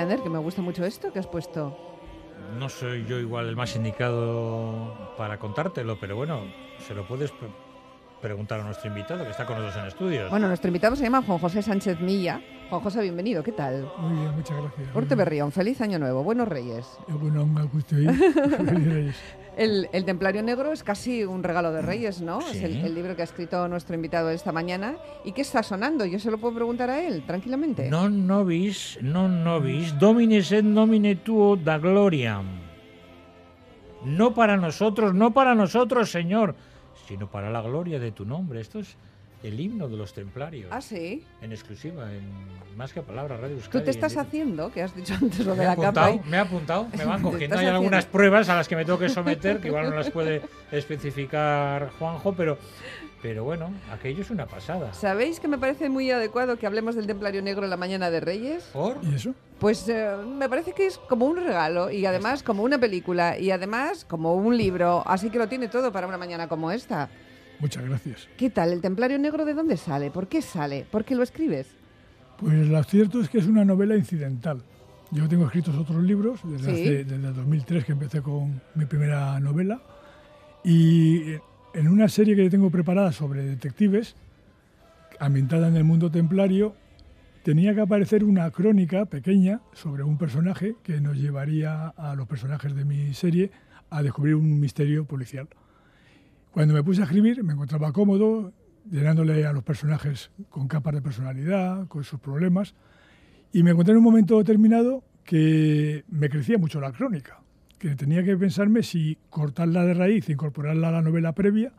Ander, que me gusta mucho esto que has puesto. No soy yo igual el más indicado para contártelo, pero bueno, se lo puedes pre- preguntar a nuestro invitado que está con nosotros en estudios. Bueno, nuestro invitado se llama Juan José Sánchez Milla. Juan José, bienvenido, ¿qué tal? Muy bien, muchas gracias. Urte Berrión, feliz año nuevo, buenos reyes. Bueno, un gusto ahí. Feliz Reyes. El, el Templario Negro es casi un regalo de Reyes, ¿no? Es el, libro que ha escrito nuestro invitado esta mañana. ¿Y qué está sonando? Yo se lo puedo preguntar a él, tranquilamente. Non nobis, non nobis, domine sed nomine tuo da gloriam. No para nosotros, no para nosotros, Señor, sino para la gloria de tu nombre. Esto es el himno de los templarios. Ah, sí. En exclusiva, en más que palabras, Radio Tú Euskadi. te estás en- haciendo, que has dicho antes lo Me de la capa. apuntado, y- me he apuntado, me van cogiendo. Hay haciendo. algunas pruebas a las que me tengo que someter, que igual no las puede especificar Juanjo, pero, pero bueno, aquello es una pasada. ¿Sabéis que me parece muy adecuado que hablemos del Templario Negro en la mañana de Reyes? ¿Por? ¿Y eso? Pues eh, me parece que es como un regalo y además como una película y además como un libro, así que lo tiene todo para una mañana como esta. Muchas gracias. ¿Qué tal? ¿El Templario Negro de dónde sale? ¿Por qué sale? ¿Por qué lo escribes? Pues lo cierto es que es una novela incidental. Yo tengo escritos otros libros desde, Sí. hace- desde el 2003 que empecé con mi primera novela y en una serie que tengo preparada sobre detectives, ambientada en el mundo templario, tenía que aparecer una crónica pequeña sobre un personaje que nos llevaría a los personajes de mi serie a descubrir un misterio policial. Cuando me puse a escribir me encontraba cómodo, llenándole a los personajes con capas de personalidad, con sus problemas, y me encontré en un momento determinado que me crecía mucho la crónica, que tenía que pensarme si cortarla de raíz, incorporarla a la novela previa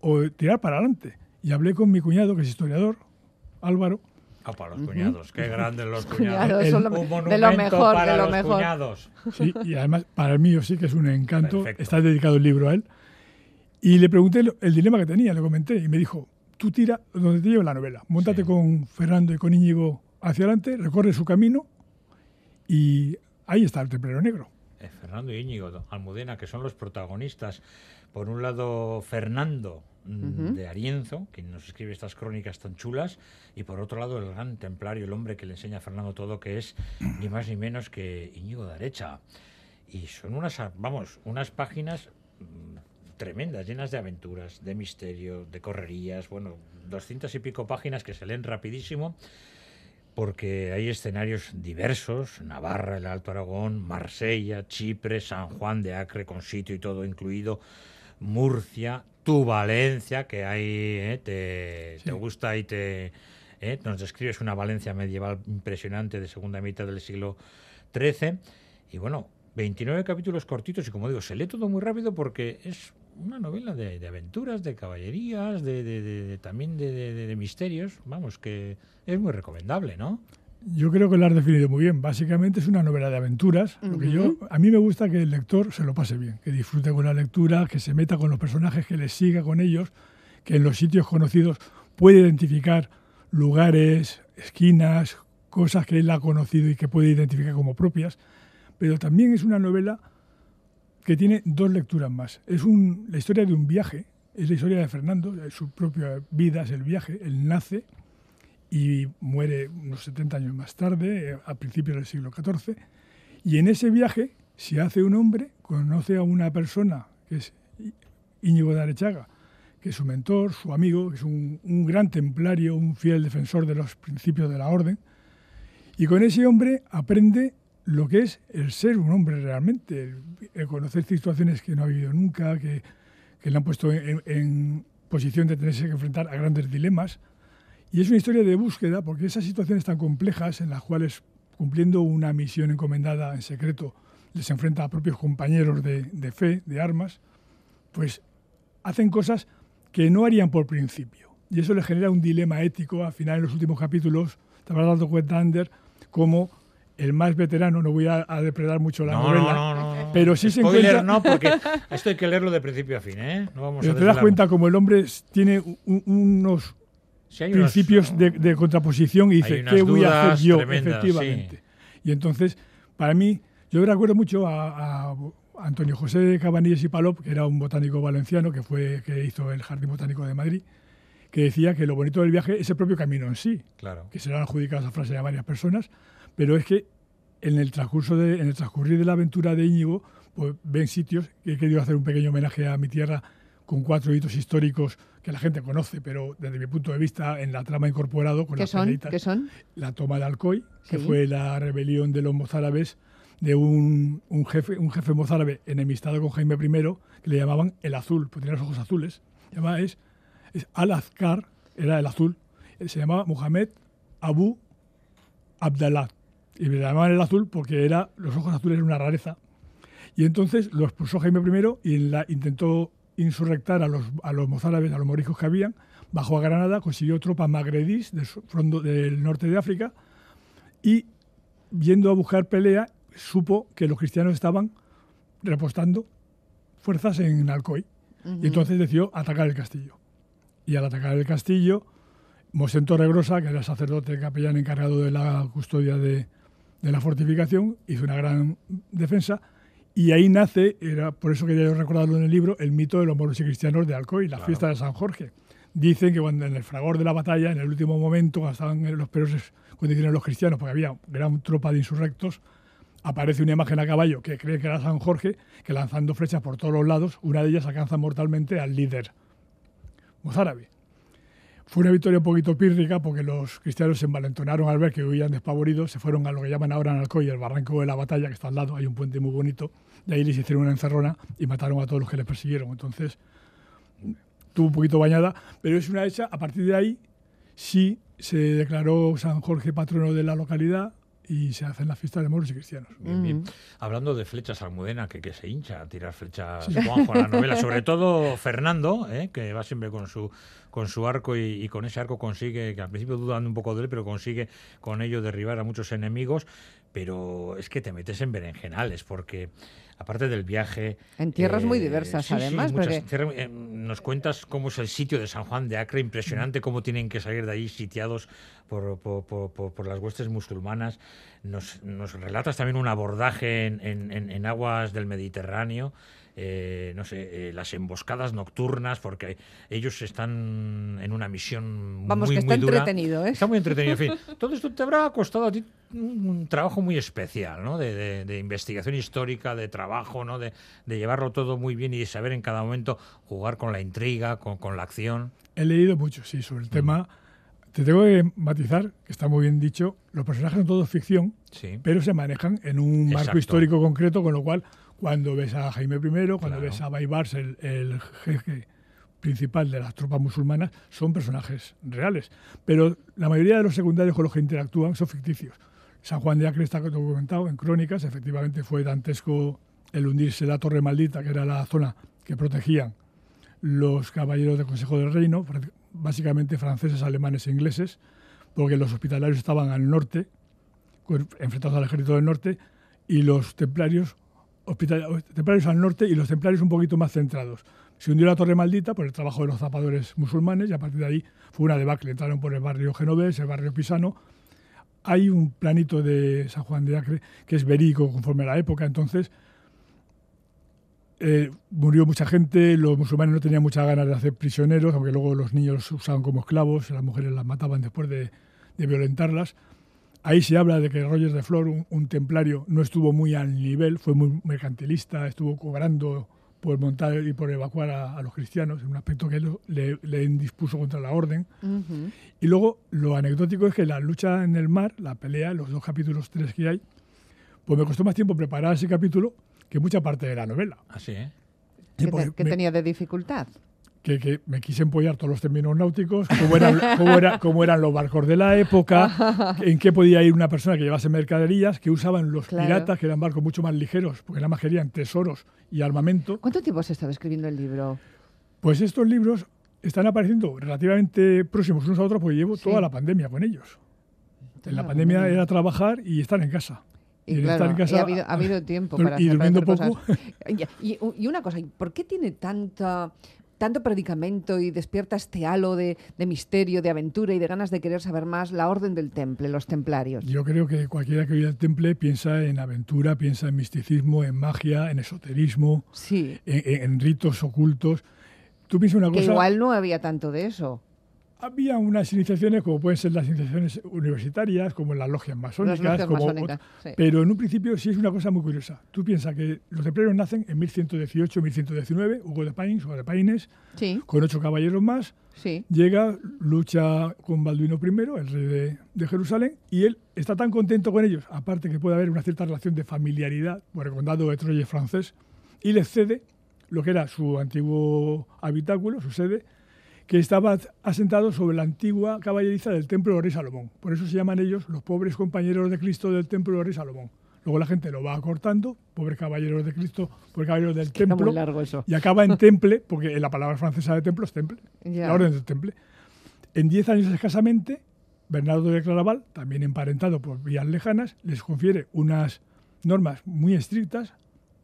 o tirar para adelante. Y hablé con mi cuñado, que es historiador, Álvaro, Ah, para los cuñados, qué grandes los Cuñados, El- Un de lo monumento mejor, para de lo los mejor. cuñados. Sí, y además para mí sí que es un encanto. Perfecto. Está dedicado el libro a él. Y le pregunté el dilema que tenía, le comenté, y me dijo, tú tira donde te lleve la novela. Móntate Sí. con Fernando y con Íñigo hacia adelante, recorre su camino y ahí está el templero negro. Eh, Fernando y Íñigo Almudena, que son los protagonistas. Por un lado, Fernando mm, de Arienzo, que nos escribe estas crónicas tan chulas, y por otro lado, el gran templario, el hombre que le enseña a Fernando todo, que es ni más ni menos que Íñigo de Arecha. Y son unas, vamos, unas páginas mm, tremendas, llenas de aventuras, de misterio, de correrías, bueno, doscientas y pico páginas que se leen rapidísimo porque hay escenarios diversos, Navarra, el Alto Aragón, Marsella, Chipre, San Juan de Acre, con sitio y todo incluido, Murcia, tu Valencia, que ahí eh, te, Sí. te gusta y te... eh, nos describes una Valencia medieval impresionante de segunda mitad del siglo XIII. Y bueno, 29 capítulos cortitos y como digo, se lee todo muy rápido porque es una novela de, de aventuras, de caballerías, de, de- de- de- también de, de- de- de misterios. Vamos, que es muy recomendable, ¿no? Yo creo que lo has definido muy bien. Básicamente es una novela de aventuras. Lo que yo, a mí me gusta que el lector se lo pase bien, que disfrute con la lectura, que se meta con los personajes, que les siga con ellos, que en los sitios conocidos puede identificar lugares, esquinas, cosas que él ha conocido y que puede identificar como propias. Pero también es una novela que tiene dos lecturas más. Es un- la historia de un viaje, es la historia de Fernando, su propia vida es el viaje, él nace y muere unos 70 años más tarde, eh, a principios del siglo XIV, y en ese viaje se hace un hombre, conoce a una persona que es Íñigo de Arechaga, que es su mentor, su amigo, es un, un gran templario, un fiel defensor de los principios de la orden, y con ese hombre aprende lo que es el ser un hombre realmente, el, el conocer situaciones que no ha vivido nunca, que, que le han puesto en, en posición de tenerse que enfrentar a grandes dilemas. Y es una historia de búsqueda, porque esas situaciones tan complejas en las cuales, cumpliendo una misión encomendada en secreto, les enfrenta a propios compañeros de, de fe, de armas, pues hacen cosas que no harían por principio. Y eso le genera un dilema ético. Al final, en los últimos capítulos, te habrás dado cuenta, Ander, como el más veterano, no voy a, a depredar mucho la no, novela, no, no, pero sí se encuentra- no, porque esto hay que leerlo de principio a fin, ¿eh? No vamos pero a te das cuenta como el hombre tiene un- unos Sí, hay unos- principios de, de contraposición y dice, ¿qué voy a hacer yo? tremendas, Efectivamente. Y entonces, para mí, yo recuerdo mucho a, a Antonio José Cabanilles y Palop, que era un botánico valenciano que, fue, que hizo el Jardín Botánico de Madrid, que decía que lo bonito del viaje es el propio camino en sí, Claro. que se le han adjudicado esa frase a varias personas, pero es que en el transcurso de, en el transcurrir de la aventura de Íñigo, pues ven sitios que he querido hacer un pequeño homenaje a mi tierra con cuatro hitos históricos que la gente conoce, pero desde mi punto de vista en la trama incorporado con ¿Qué las son? peleitas. ¿Qué son? La toma de Alcoy, que fue la rebelión de los mozárabes de un, un jefe un jefe mozárabe enemistado con Jaime I, que le llamaban el azul, porque tenía los ojos azules. Llamaba es, es Al-Azkar, era el azul. Él se llamaba Muhammad Abu Abdallah. Y le llamaban el azul porque era, los ojos azules eran una rareza. Y entonces lo expulsó Jaime I y la, intentó insurrectar a los, a los mozárabes, a los moriscos que habían. Bajó a Granada, consiguió tropas magredís del, del norte de África y, yendo a buscar pelea, supo que los cristianos estaban repostando fuerzas en Alcoy. Y entonces decidió atacar el castillo. Y al atacar el castillo, Mosén Torregrosa, que era el sacerdote capellán encargado de la custodia de, de la fortificación, hizo una gran defensa. Y ahí nace, era por eso quería yo recordarlo en el libro, el mito de los moros y cristianos de Alcoy, la fiesta de San Jorge. Dicen que cuando en el fragor de la batalla, en el último momento, cuando estaban en los peores condiciones los cristianos, porque había gran tropa de insurrectos, aparece una imagen a caballo que cree que era San Jorge, que lanzando flechas por todos los lados, una de ellas alcanza mortalmente al líder mozárabe. Fue una victoria un poquito pírrica porque los cristianos se envalentonaron al ver que huían despavoridos, se fueron a lo que llaman ahora en Alcoy el barranco de la batalla, que está al lado, hay un puente muy bonito, de ahí les hicieron una encerrona y mataron a todos los que les persiguieron. Entonces, tuvo un poquito bañada, pero es una hecha, a partir de ahí sí se declaró San Jorge patrono de la localidad y se hacen las fiestas de moros y cristianos. Bien, bien. Hablando de flechas, Almudena, que, que se hincha a tirar flechas Juanjo en la novela, sobre todo Fernando, ¿eh? que va siempre con su con su arco y, y con ese arco consigue, que al principio dudan un poco de él, pero consigue con ello derribar a muchos enemigos, pero es que te metes en berenjenales, porque aparte del viaje... En tierras muy eh, diversas, sí, sí, además, muchas porque- eh, nos cuentas cómo es el sitio de San Juan de Acre, impresionante cómo tienen que salir de ahí sitiados por, por- por- por- las huestes musulmanas. Nos, nos relatas también un abordaje en- en- en aguas del Mediterráneo, eh, no sé, eh, las emboscadas nocturnas, porque ellos están en una misión Vamos, muy, que está muy dura. entretenido, ¿eh? Está muy entretenido, en fin. Todo esto te habrá costado a ti un, trabajo muy especial, ¿no? De, de- de investigación histórica, de trabajo, ¿no? De, de llevarlo todo muy bien y de saber en cada momento jugar con la intriga, con, con la acción. He leído mucho, sí, sobre el tema. Te tengo que matizar, que está muy bien dicho, los personajes son todos ficción, Sí. pero se manejan en un marco histórico concreto, con lo cual, cuando ves a Jaime I, cuando Claro. ves a Baibars, el, el jefe principal de las tropas musulmanas, son personajes reales. Pero la mayoría de los secundarios con los que interactúan son ficticios. San Juan de Acre está documentado en crónicas, efectivamente fue dantesco el hundirse la Torre Maldita, que era la zona que protegían los caballeros del Consejo del Reino, básicamente franceses, alemanes e ingleses, porque los hospitalarios estaban al norte, enfrentados al ejército del norte, y los templarios, templarios al norte y los templarios un poquito más centrados. Se hundió la Torre Maldita por el trabajo de los zapadores musulmanes y a partir de ahí fue una debacle. Entraron por el barrio genovés, el barrio pisano. Hay un planito de San Juan de Acre que es verídico conforme a la época, entonces eh, murió mucha gente, los musulmanes no tenían muchas ganas de hacer prisioneros, aunque luego los niños usaban como esclavos, las mujeres las mataban después de, de violentarlas. Ahí se habla de que Rogers de Flor, un, un templario, no estuvo muy al nivel, fue muy mercantilista, estuvo cobrando por montar y por evacuar a, a los cristianos, en un aspecto que lo- le, le indispuso contra la orden. Y luego lo anecdótico es que la lucha en el mar, la pelea, los dos capítulos, tres que hay, pues me costó más tiempo preparar ese capítulo que mucha parte de la novela. Así, ¿eh? Sí, ¿Qué, porque te- qué me- tenía de dificultad? Que, que me quise empollar todos los términos náuticos, cómo eran, cómo era- cómo eran los barcos de la época, en qué podía ir una persona que llevase mercaderías, que usaban los Claro. piratas, que eran barcos mucho más ligeros, porque nada más querían tesoros y armamento. ¿Cuánto tiempo has estado escribiendo el libro? Pues estos libros están apareciendo relativamente próximos unos a otros, porque llevo Sí. toda la pandemia con ellos. Toda En la la pandemia pandemia. era trabajar y estar en casa. Y claro, en casa- y ha habido, ha habido tiempo para y hacer, para durmiendo hacer poco. cosas. Y, y- y una cosa, ¿por qué tiene tanta, tanto predicamento y despierta este halo de, de misterio, de aventura y de ganas de querer saber más la Orden del Temple, los templarios? Yo creo que cualquiera que oye el temple piensa en aventura, piensa en misticismo, en magia, en esoterismo, Sí, en, ritos ocultos. Tú piensas una que cosa. igual no había tanto de eso. Había unas iniciaciones como pueden ser las iniciaciones universitarias, como las logias masónicas, Las logias como masónicas, sí. pero en un principio sí es una cosa muy curiosa. Tú piensas que los templarios nacen en 1118, 1119, Hugo de Pains o de Paines, Sí, con ocho caballeros más, sí. llega, lucha con Balduino I, el rey de, de Jerusalén, y él está tan contento con ellos, aparte que puede haber una cierta relación de familiaridad, por el condado de Troyes francés, y les cede lo que era su antiguo habitáculo, su sede, que estaba asentado sobre la antigua caballeriza del templo del rey Salomón. Por eso se llaman ellos los pobres compañeros de Cristo del templo del rey Salomón. Luego la gente lo va acortando, pobres caballeros de Cristo, pobres caballeros del templo, largo eso. y acaba en temple, porque la palabra francesa de templo es temple, la orden del temple. En 10 años escasamente, Bernardo de Claraval, también emparentado por vías lejanas, les confiere unas normas muy estrictas,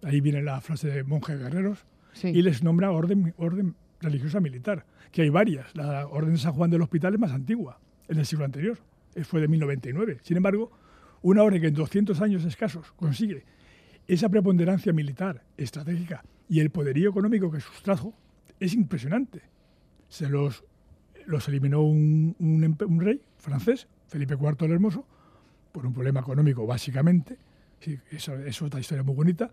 ahí viene la frase de monjes guerreros, Sí. y les nombra orden, orden religiosa militar, que hay varias. La orden de San Juan del Hospital es más antigua, es del siglo anterior, eh, fue de 1099. Sin embargo, una orden que en 200 años escasos consigue esa preponderancia militar, estratégica y el poderío económico que sustrajo es impresionante. Se los, los eliminó un, un un rey francés, Felipe IV el Hermoso, por un problema económico básicamente. Sí, eso, eso es otra historia muy bonita.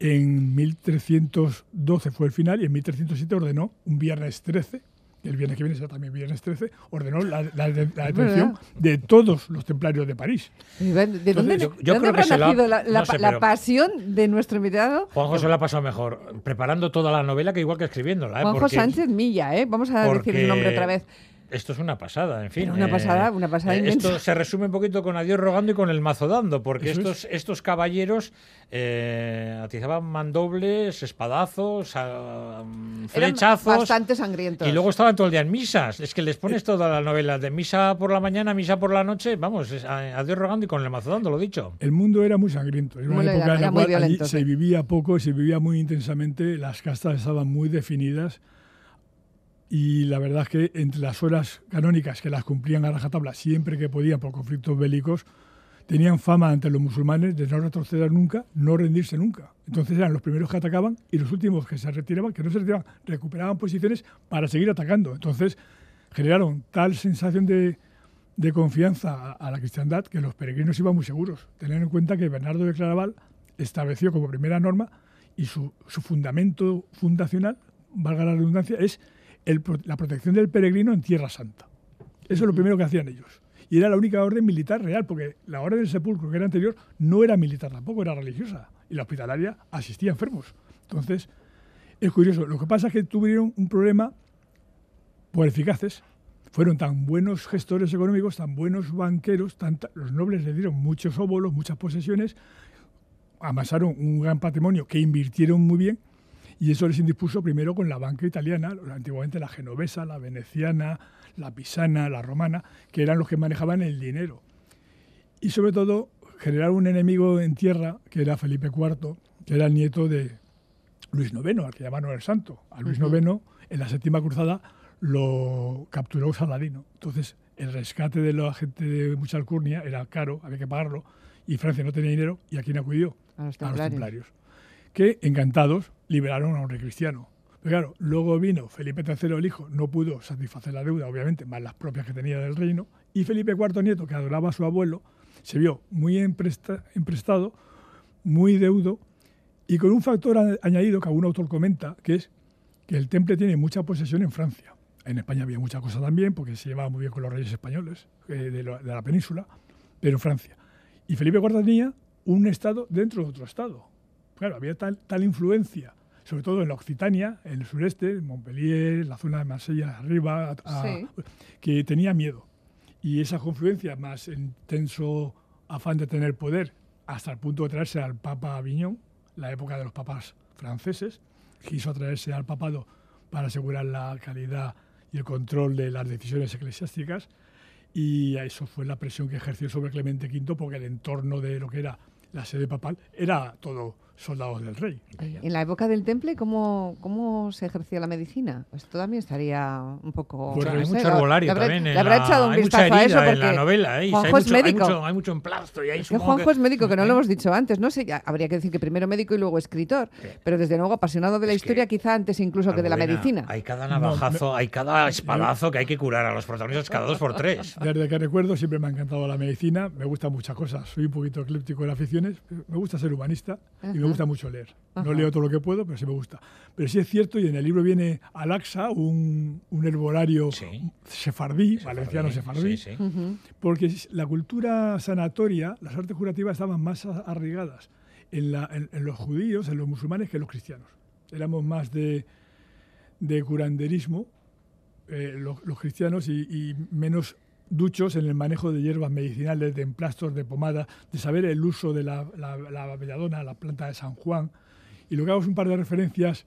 En 1312 fue el final y en 1307 ordenó un viernes 13, que el viernes que viene será también viernes 13, ordenó la, la- la detención verdad. de todos los templarios de París. ¿De dónde, yo- yo creo habrá ha- nacido la, la no sé, la pasión de nuestro invitado? Juanjo se lo ha pasado mejor preparando toda la novela que igual que escribiéndola. ¿eh? Juanjo Porque- Sánchez Milla, ¿eh? Vamos a decir su nombre otra vez. Esto es una pasada, en fin. Pero una pasada, una pasada inmensa. Esto se resume un poquito con adiós rogando y con el mazo dando, porque Eso estos, estos caballeros eh, atizaban mandobles, espadazos, mm, Eran flechazos. bastante sangrientos. Y luego estaban todo el día en misas. Es que les pones toda la novela de misa por la mañana, misa por la noche. Vamos, adiós rogando y con el mazo dando, lo dicho. El mundo era muy sangriento. Era una Muy- época en era la cual allí se vivía poco, se vivía muy intensamente, las castas estaban muy definidas y la verdad es que entre las horas canónicas que las cumplían a rajatabla siempre que podían por conflictos bélicos, tenían fama ante los musulmanes de no retroceder nunca, no rendirse nunca. Entonces eran los primeros que atacaban y los últimos que se retiraban, que no se retiraban, recuperaban posiciones para seguir atacando. Entonces generaron tal sensación de, de confianza a, la cristiandad que los peregrinos iban muy seguros. Tener en cuenta que Bernardo de Claraval estableció como primera norma y su, su fundamento fundacional, valga la redundancia, es el la protección del peregrino en Tierra Santa. Eso es lo primero que hacían ellos. Y era la única orden militar real, porque la orden del sepulcro, que era anterior, no era militar tampoco, era religiosa. Y la hospitalaria asistía a enfermos. Entonces, es curioso. Lo que pasa es que tuvieron un problema por eficaces. Fueron tan buenos gestores económicos, tan buenos banqueros, tanta- los nobles le dieron muchos óbolos, muchas posesiones, amasaron un gran patrimonio que invirtieron muy bien y eso les indispuso primero con la banca italiana, antiguamente la genovesa, la veneciana, la pisana, la romana, que eran los que manejaban el dinero. Y sobre todo generaron un enemigo en tierra, que era Felipe IV, que era el nieto de Luis IX, al que llamaron el santo. A Luis. IX, en la séptima cruzada, lo capturó Saladino. Entonces, el rescate de la gente de mucha alcurnia era caro, había que pagarlo, y Francia no tenía dinero, ¿y a quién acudió? A los a los templarios. templarios, que encantados liberaron a un rey cristiano. Pero claro, luego vino Felipe III el hijo, no pudo satisfacer la deuda, obviamente, más las propias que tenía del reino, y Felipe IV nieto, que adoraba a su abuelo, se vio muy empresta- emprestado, muy deudo, y con un factor añadido que algún autor comenta, que es que el temple tiene mucha posesión en Francia. En España había mucha cosa también, porque se llevaba muy bien con los reyes españoles eh, de, la- península, pero en Francia. Y Felipe IV tenía un estado dentro de otro estado. Claro, había tal influencia, sobre todo en la Occitania, en el sureste, Montpellier, la zona de Marsella arriba, a- a- Sí. que tenía miedo. Y esa confluencia más intenso afán de tener poder, hasta el punto de traerse al Papa Aviñón, la época de los papas franceses, quiso traerse al papado para asegurar la calidad y el control de las decisiones eclesiásticas, y eso fue la presión que ejerció sobre Clemente V, porque el entorno de lo que era la sede papal era todo soldados del rey. En la época del temple, ¿cómo, cómo se ejercía la medicina? Esto también estaría un poco... Pues hay no sé, mucho lo- herbolario le habrá- también. en le habrá la- echado un hay mucha vistazo a eso herida en la porque novela. ¿eh? Juanjo hay, es mucho, hay, médico. mucho, hay mucho emplastro. Y ahí Es que Juanjo es médico, que no lo ¿eh? hemos dicho antes. No sé, ya habría que decir que primero médico y luego escritor. Pero desde luego apasionado de la Es historia, quizá antes incluso que de la medicina. Hay cada navajazo, hay cada espadazo que hay que curar a los protagonistas cada dos por tres. Desde que recuerdo siempre me ha encantado la medicina, me gustan muchas cosas, soy un poquito ecléptico de las me gusta ser humanista y me gusta mucho leer. Ajá. No leo todo lo que puedo, pero sí me gusta. Pero sí es cierto, y en el libro viene Alaxa, un, un herbolario Sí. sefardí, valenciano sefardí, Sí, sí. Ujú. porque la cultura sanatoria, las artes curativas estaban más arraigadas en, la- en- en los judíos, en los musulmanes, que en los cristianos. Éramos más de, de curanderismo, eh, los, los cristianos, y, y menos duchos en el manejo de hierbas medicinales, de emplastos, de pomada, de saber el uso de la, la, la belladona, la planta de San Juan. Y lo que hago es un par de referencias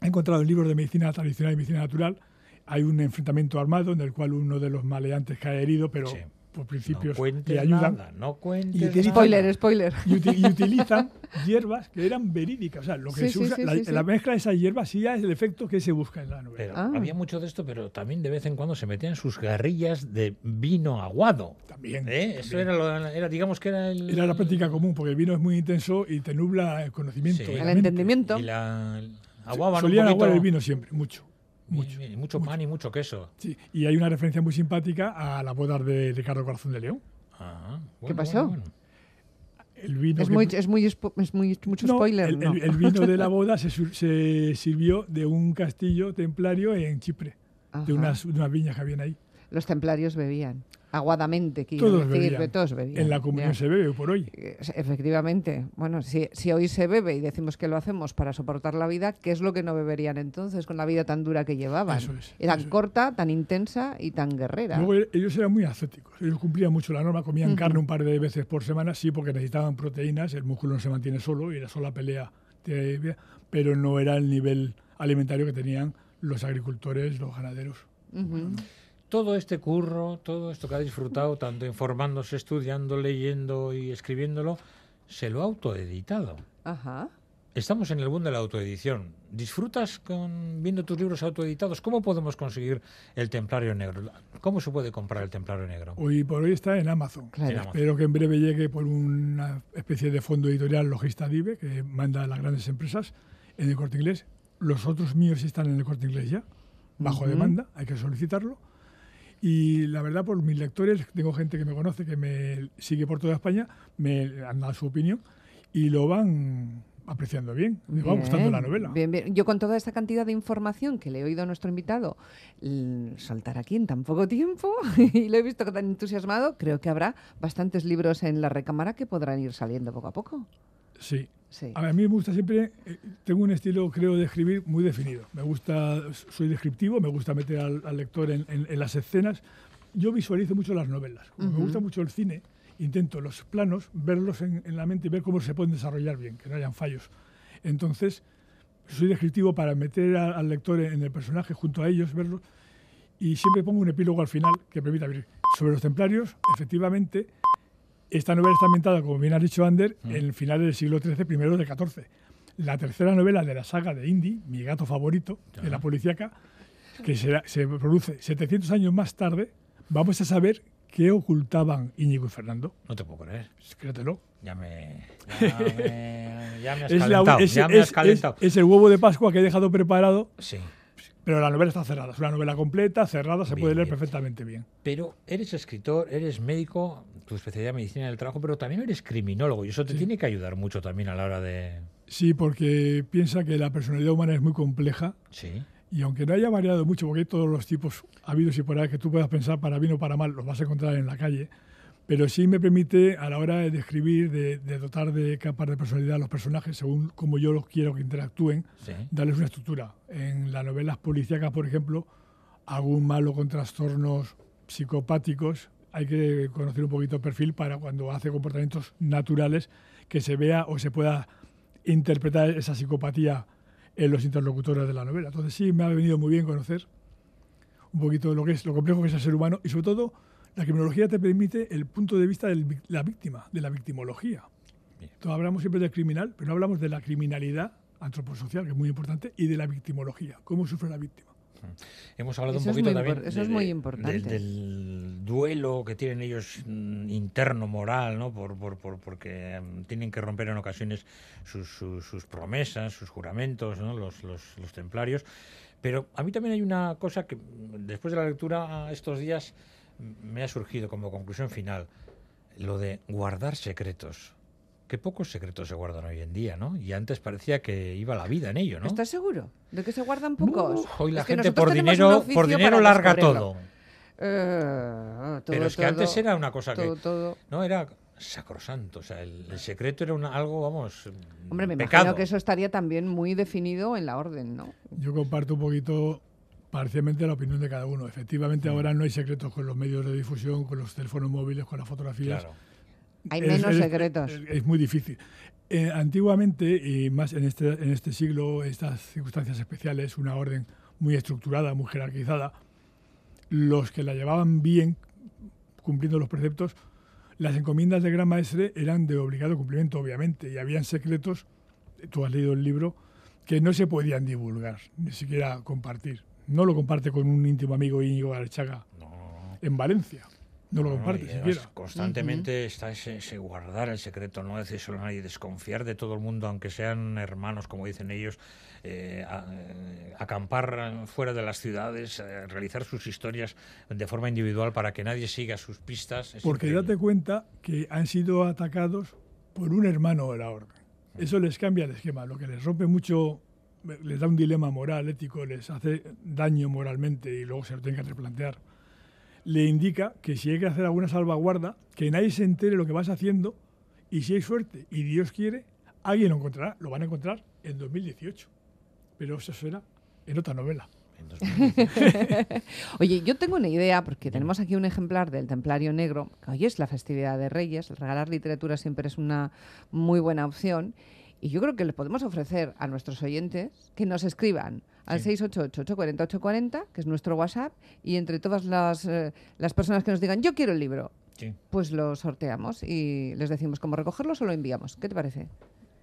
He encontrado en libros de medicina tradicional y medicina natural. Hay un enfrentamiento armado en el cual uno de los maleantes cae herido, pero Sí. Por No principios le ayudan. nada, no Y utilizan-. Spoiler, spoiler. Y, uti- y utilizan hierbas que eran verídicas. O sea, lo que Sí, se sí, usa, sí, la, sí, sí. la mezcla de esas hierbas sí es el efecto que se busca en la novela. Pero Ah. había mucho de esto, pero también de vez en cuando se metían sus garrillas de vino aguado. También. ¿eh? Eso también. era, lo- era, digamos que era el... Era la práctica común, porque el vino es muy intenso y te nubla el conocimiento. Sí. y la El entendimiento. Y la... Aguaban Solían un aguar poquito... el vino siempre, mucho. Mucho, mucho, mucho pan y mucho queso. Sí, y hay una referencia muy simpática a la boda de Ricardo Corazón de León. Ah, ¿Qué pasó? bueno, bueno. El vino Es que- muy, es muy, es muy mucho No, spoiler. el, ¿no? el- el vino de la boda se, sur- se sirvió de un castillo templario en Chipre, Ajá. de unas, de unas viñas que habían ahí. Los templarios bebían. Aguadamente, quiero Todos decir. bebían. Todos bebían. En la comunión ya. se bebe por hoy. Eh, Efectivamente. Bueno, si, si hoy se bebe y decimos que lo hacemos para soportar la vida, ¿qué es lo que no beberían entonces con la vida tan dura que llevaban? Eso es, Era eso es. corta, tan intensa y tan guerrera. Luego e- ellos eran muy ascéticos, ellos cumplían mucho la norma, comían carne un par de veces por semana, sí, porque necesitaban proteínas, el músculo no se mantiene solo y la sola pelea, pero no era el nivel alimentario que tenían los agricultores, los ganaderos. Todo este curro, todo esto que ha disfrutado, tanto informándose, estudiando, leyendo y escribiéndolo, se lo ha autoeditado. Ajá. Estamos en el boom de la autoedición. ¿Disfrutas con viendo tus libros autoeditados? ¿Cómo podemos conseguir el Templario Negro? ¿Cómo se puede comprar el Templario Negro? Hoy por hoy está en Amazon. Claro. En Amazon. Espero que en breve llegue por una especie de fondo editorial Logista Dive que manda a las grandes empresas en el corte inglés. Los otros míos están en el corte inglés ya, bajo demanda, hay que solicitarlo. Y la verdad, por mis lectores, tengo gente que me conoce, que me sigue por toda España, me han dado su opinión y lo van apreciando bien, me va gustando la novela. bien, bien. Yo con toda esta cantidad de información que le he oído a nuestro invitado soltar aquí en tan poco tiempo y lo he visto tan entusiasmado, creo que habrá bastantes libros en la recámara que podrán ir saliendo poco a poco. Sí. Sí. A mí me gusta siempre, eh, tengo un estilo, creo, de escribir muy definido. Me gusta, soy descriptivo, me gusta meter al, al lector en, en- en las escenas. Yo visualizo mucho las novelas. Como Ujú. me gusta mucho el cine, intento los planos, verlos en, en la mente y ver cómo se pueden desarrollar bien, que no hayan fallos. Entonces, soy descriptivo para meter a- al lector en el personaje junto a ellos, verlos. Y siempre pongo un epílogo al final que permita ver. Sobre los templarios, efectivamente, esta novela está ambientada, como bien ha dicho Ander, Mm. en el final del siglo XIII, primero del XIV. La tercera novela de la saga de Indy, mi gato favorito, de la policíaca, que se produce 700 años más tarde, vamos a saber qué ocultaban Íñigo y Fernando. No te puedo creer. Créetelo. Ya me, ya me, ya me has Es, la- calentado. es- ya me has es- calentado. es- es el huevo de Pascua que he dejado preparado, Sí. Pero la novela está cerrada. Es una novela completa, cerrada, se puede leer bien. perfectamente bien. Pero eres escritor, eres médico, tu especialidad medicina del trabajo, pero también eres criminólogo y eso te Sí. tiene que ayudar mucho también a la hora de... Sí, porque piensa que la personalidad humana es muy compleja Sí. Y aunque no haya variado mucho, porque hay todos los tipos habidos y por ahí que tú puedas pensar para bien o para mal, los vas a encontrar en la calle, pero sí me permite a la hora de escribir, de, de dotar de capas de personalidad a los personajes, según como yo los quiero que interactúen, Sí. darles una estructura. En las novelas policíacas, por ejemplo, algún malo con trastornos psicopáticos, hay que conocer un poquito el perfil para cuando hace comportamientos naturales que se vea o se pueda interpretar esa psicopatía en los interlocutores de la novela. Entonces sí, me ha venido muy bien conocer un poquito lo que es lo complejo que es el ser humano y sobre todo la criminología te permite el punto de vista de la víctima, de la victimología. Todo hablamos siempre del criminal, pero no hablamos de la criminalidad antroposocial, que es muy importante, y de la victimología, cómo sufre la víctima. Hemos hablado Eso un poquito también eso de- es muy importante. del, del duelo que tienen ellos mm, interno, moral, ¿no? Por, por- por- porque mm, tienen que romper en ocasiones sus, sus- sus promesas, sus juramentos, ¿no? los, los- los templarios. Pero a mí también hay una cosa que mm, después de la lectura estos días me ha surgido como conclusión final, lo de guardar secretos. Qué pocos secretos se guardan hoy en día, ¿no? Y antes parecía que iba la vida en ello, ¿no? ¿Estás seguro de que se guardan pocos? Hoy la Es que gente por dinero, por dinero para larga todo. Eh, todo, Pero es que todo, antes era una cosa todo, que todo. no era sacrosanto, o sea, el, el secreto era una- algo, vamos, Hombre, me pecado. imagino que eso estaría también muy definido en la orden, ¿no? Yo comparto un poquito parcialmente la opinión de cada uno. Efectivamente, ahora no hay secretos con los medios de difusión, con los teléfonos móviles, con las fotografías. Claro. Hay Es- menos es- secretos. Es, es muy difícil. Eh, antiguamente, y más en este, en este siglo, estas circunstancias especiales, una orden muy estructurada, muy jerarquizada, los que la llevaban bien, cumpliendo los preceptos, las encomiendas del gran maestre eran de obligado cumplimiento, obviamente, y habían secretos, tú has leído el libro, que no se podían divulgar, ni siquiera compartir. No lo comparte con un íntimo amigo Íñigo Arechaga No, en Valencia. No lo comparte siquiera. Constantemente está ese, ese guardar el secreto, no decírselo a nadie, desconfiar de todo el mundo, aunque sean hermanos, como dicen ellos, eh, a- eh, acampar fuera de las ciudades, eh, realizar sus historias de forma individual para que nadie siga sus pistas. es Porque increíble. date cuenta que han sido atacados por un hermano de la orden. Eso les cambia el esquema. Lo que les rompe mucho, les da un dilema moral, ético, les hace daño moralmente y luego se lo tienen que replantear. Le indica que si hay que hacer alguna salvaguarda, que nadie se entere lo que vas haciendo y si hay suerte y Dios quiere, alguien lo encontrará. Lo van a encontrar en 2018. Pero eso será en otra novela. En 2010. Oye, yo tengo una idea, porque tenemos aquí un ejemplar del Templario Negro, que hoy es la festividad de Reyes, regalar literatura siempre es una muy buena opción, y yo creo que le podemos ofrecer a nuestros oyentes que nos escriban al Sí. 688-840-840, que es nuestro WhatsApp, y entre todas las, eh, las personas que nos digan, yo quiero el libro, Sí. pues lo sorteamos y les decimos cómo recogerlo o lo enviamos. ¿Qué te parece?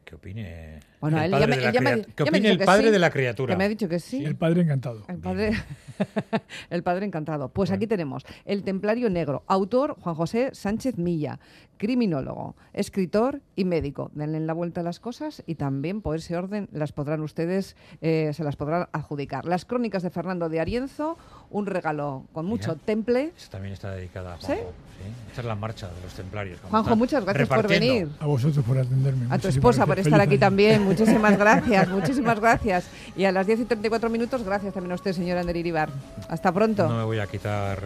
Que opine Bueno, el él padre, ya me- de, la ya me ya el que padre sí, de la criatura. Que me ha dicho que sí. El padre encantado. El padre, el padre encantado. Pues aquí tenemos El Templario Negro, autor Juan José Sánchez Milla, criminólogo, escritor y médico. Denle la vuelta a las cosas y también por ese orden las podrán ustedes, eh, se las podrán adjudicar. Las crónicas de Fernando de Arienzo, un regalo con mucho Mira. temple. Esta también está dedicada a ¿Sí? Juanjo. ¿sí? Esta es la marcha de los templarios. Juanjo, muchas gracias por venir. A vosotros por atenderme. A tu esposa por estar Feliz aquí año. también. Muchísimas gracias, muchísimas gracias. Y a las 10 y 34 minutos, gracias también a usted, señora Ander Iribar. Hasta pronto. No me voy a quitar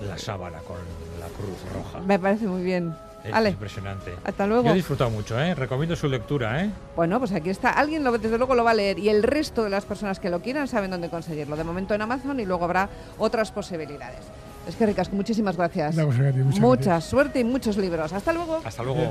la sábana con la cruz roja. Me parece muy bien. Es impresionante. Hasta luego. Yo he disfrutado mucho, ¿eh? Recomiendo su lectura, ¿eh? Bueno, pues aquí está. Alguien lo, desde luego lo va a leer y el resto de las personas que lo quieran saben dónde conseguirlo. De momento en Amazon y luego habrá otras posibilidades. Es que ricasco, muchísimas gracias. Una cosa que a ti, muchas Mucha gracias. suerte y muchos libros. Hasta luego. Hasta luego.